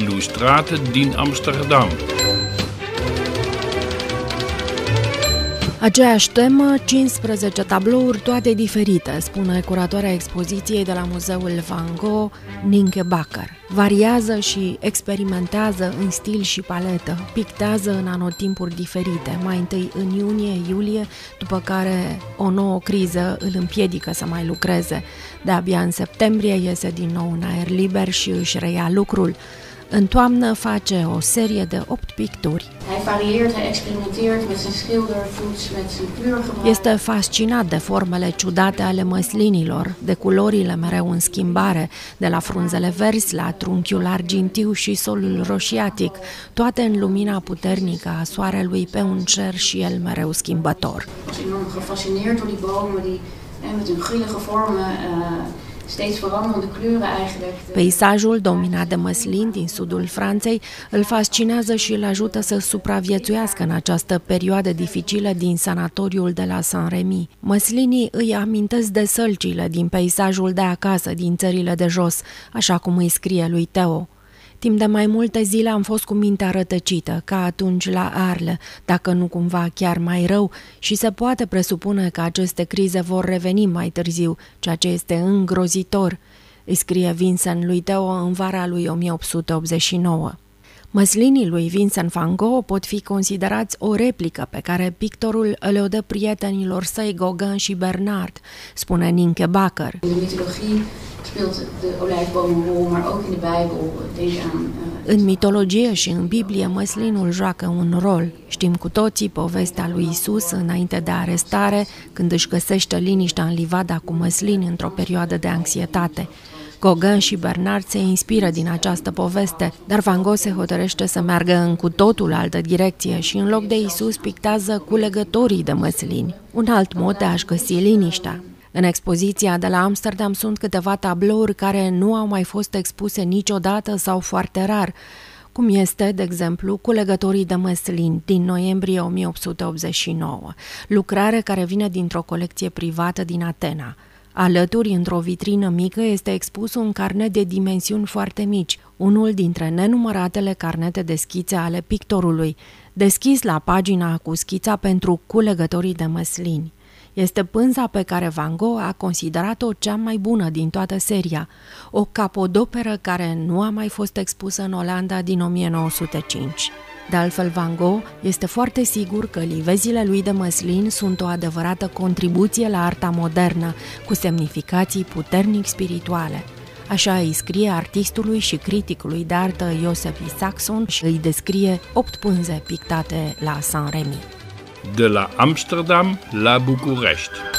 Illustrate din Amsterdam. Aceeași temă, 15 tablouri, toate diferite, spune curatoarea expoziției de la Muzeul Van Gogh, Ninke Bakker. Variază și experimentează în stil și paletă, pictează în anotimpuri diferite, mai întâi în iunie-iulie, după care o nouă criză îl împiedică să mai lucreze. De-abia în septembrie iese din nou în aer liber și își reia lucrul. În toamnă face o serie de opt picturi. Hij varieert, hij experimenteert met zijn schildervoets, met zijn kleurgebruik. Este fascinat de formele ciudate ale măslinilor, de culorile mereu în schimbare, de la frunzele verzi la trunchiul argintiu și solul roșiatic, toate în lumina puternică a soarelui pe un cer și el mereu schimbător. Ik was enorm gefascineerd door die bomen die eh, met hun grillige vormen eh, steeds veranderende kleuren eigenlijk. Peisajul dominat de măslin din sudul Franței îl fascinează și îl ajută să supraviețuiască în această perioadă dificilă din sanatoriul de la Saint-Remy. Măslinii îi amintesc de sălcile din peisajul de acasă, din țările de jos, așa cum îi scrie lui Teo. Timp de mai multe zile am fost cu mintea rătăcită, ca atunci la Arle, dacă nu cumva chiar mai rău, și se poate presupune că aceste crize vor reveni mai târziu, ceea ce este îngrozitor, îi scrie Vincent lui Teo în vara lui 1889. Măslinii lui Vincent van Gogh pot fi considerați o replică pe care pictorul le dă prietenilor săi Gauguin și Bernard, spune Ninke Bakker. In de mythologie speelt de olijfboom een rol, maar ook in de Bijbel. Denk aan eh, În mitologie și în Biblie, măslinul joacă un rol. Știm cu toții povestea lui Isus înainte de arestare, când își găsește liniștea în livada cu măslini într-o perioadă de anxietate. Gauguin și Bernard se inspiră din această poveste, dar Van Gogh se hotărăște să meargă în cu totul altă direcție și în loc de Isus pictează culegătorii de măslini, un alt mod de a-și găsi liniștea. În expoziția de la Amsterdam sunt câteva tablouri care nu au mai fost expuse niciodată sau foarte rar, cum este, de exemplu, Culegătorii de măslin din noiembrie 1889, lucrare care vine dintr-o colecție privată din Atena. Alături, într-o vitrină mică, este expus un carnet de dimensiuni foarte mici, unul dintre nenumăratele carnete de schițe ale pictorului, deschis la pagina cu schița pentru culegătorii de măslini. Este pânza pe care Van Gogh a considerat-o cea mai bună din toată seria, o capodoperă care nu a mai fost expusă în Olanda din 1905. De altfel, Van Gogh este foarte sigur că livezile lui de măslin sunt o adevărată contribuție la arta modernă, cu semnificații puternic spirituale. Așa îi scrie artistului și criticului de artă Joseph Saxon și îi descrie opt pânze pictate la Saint-Remy. De la Amsterdam la București.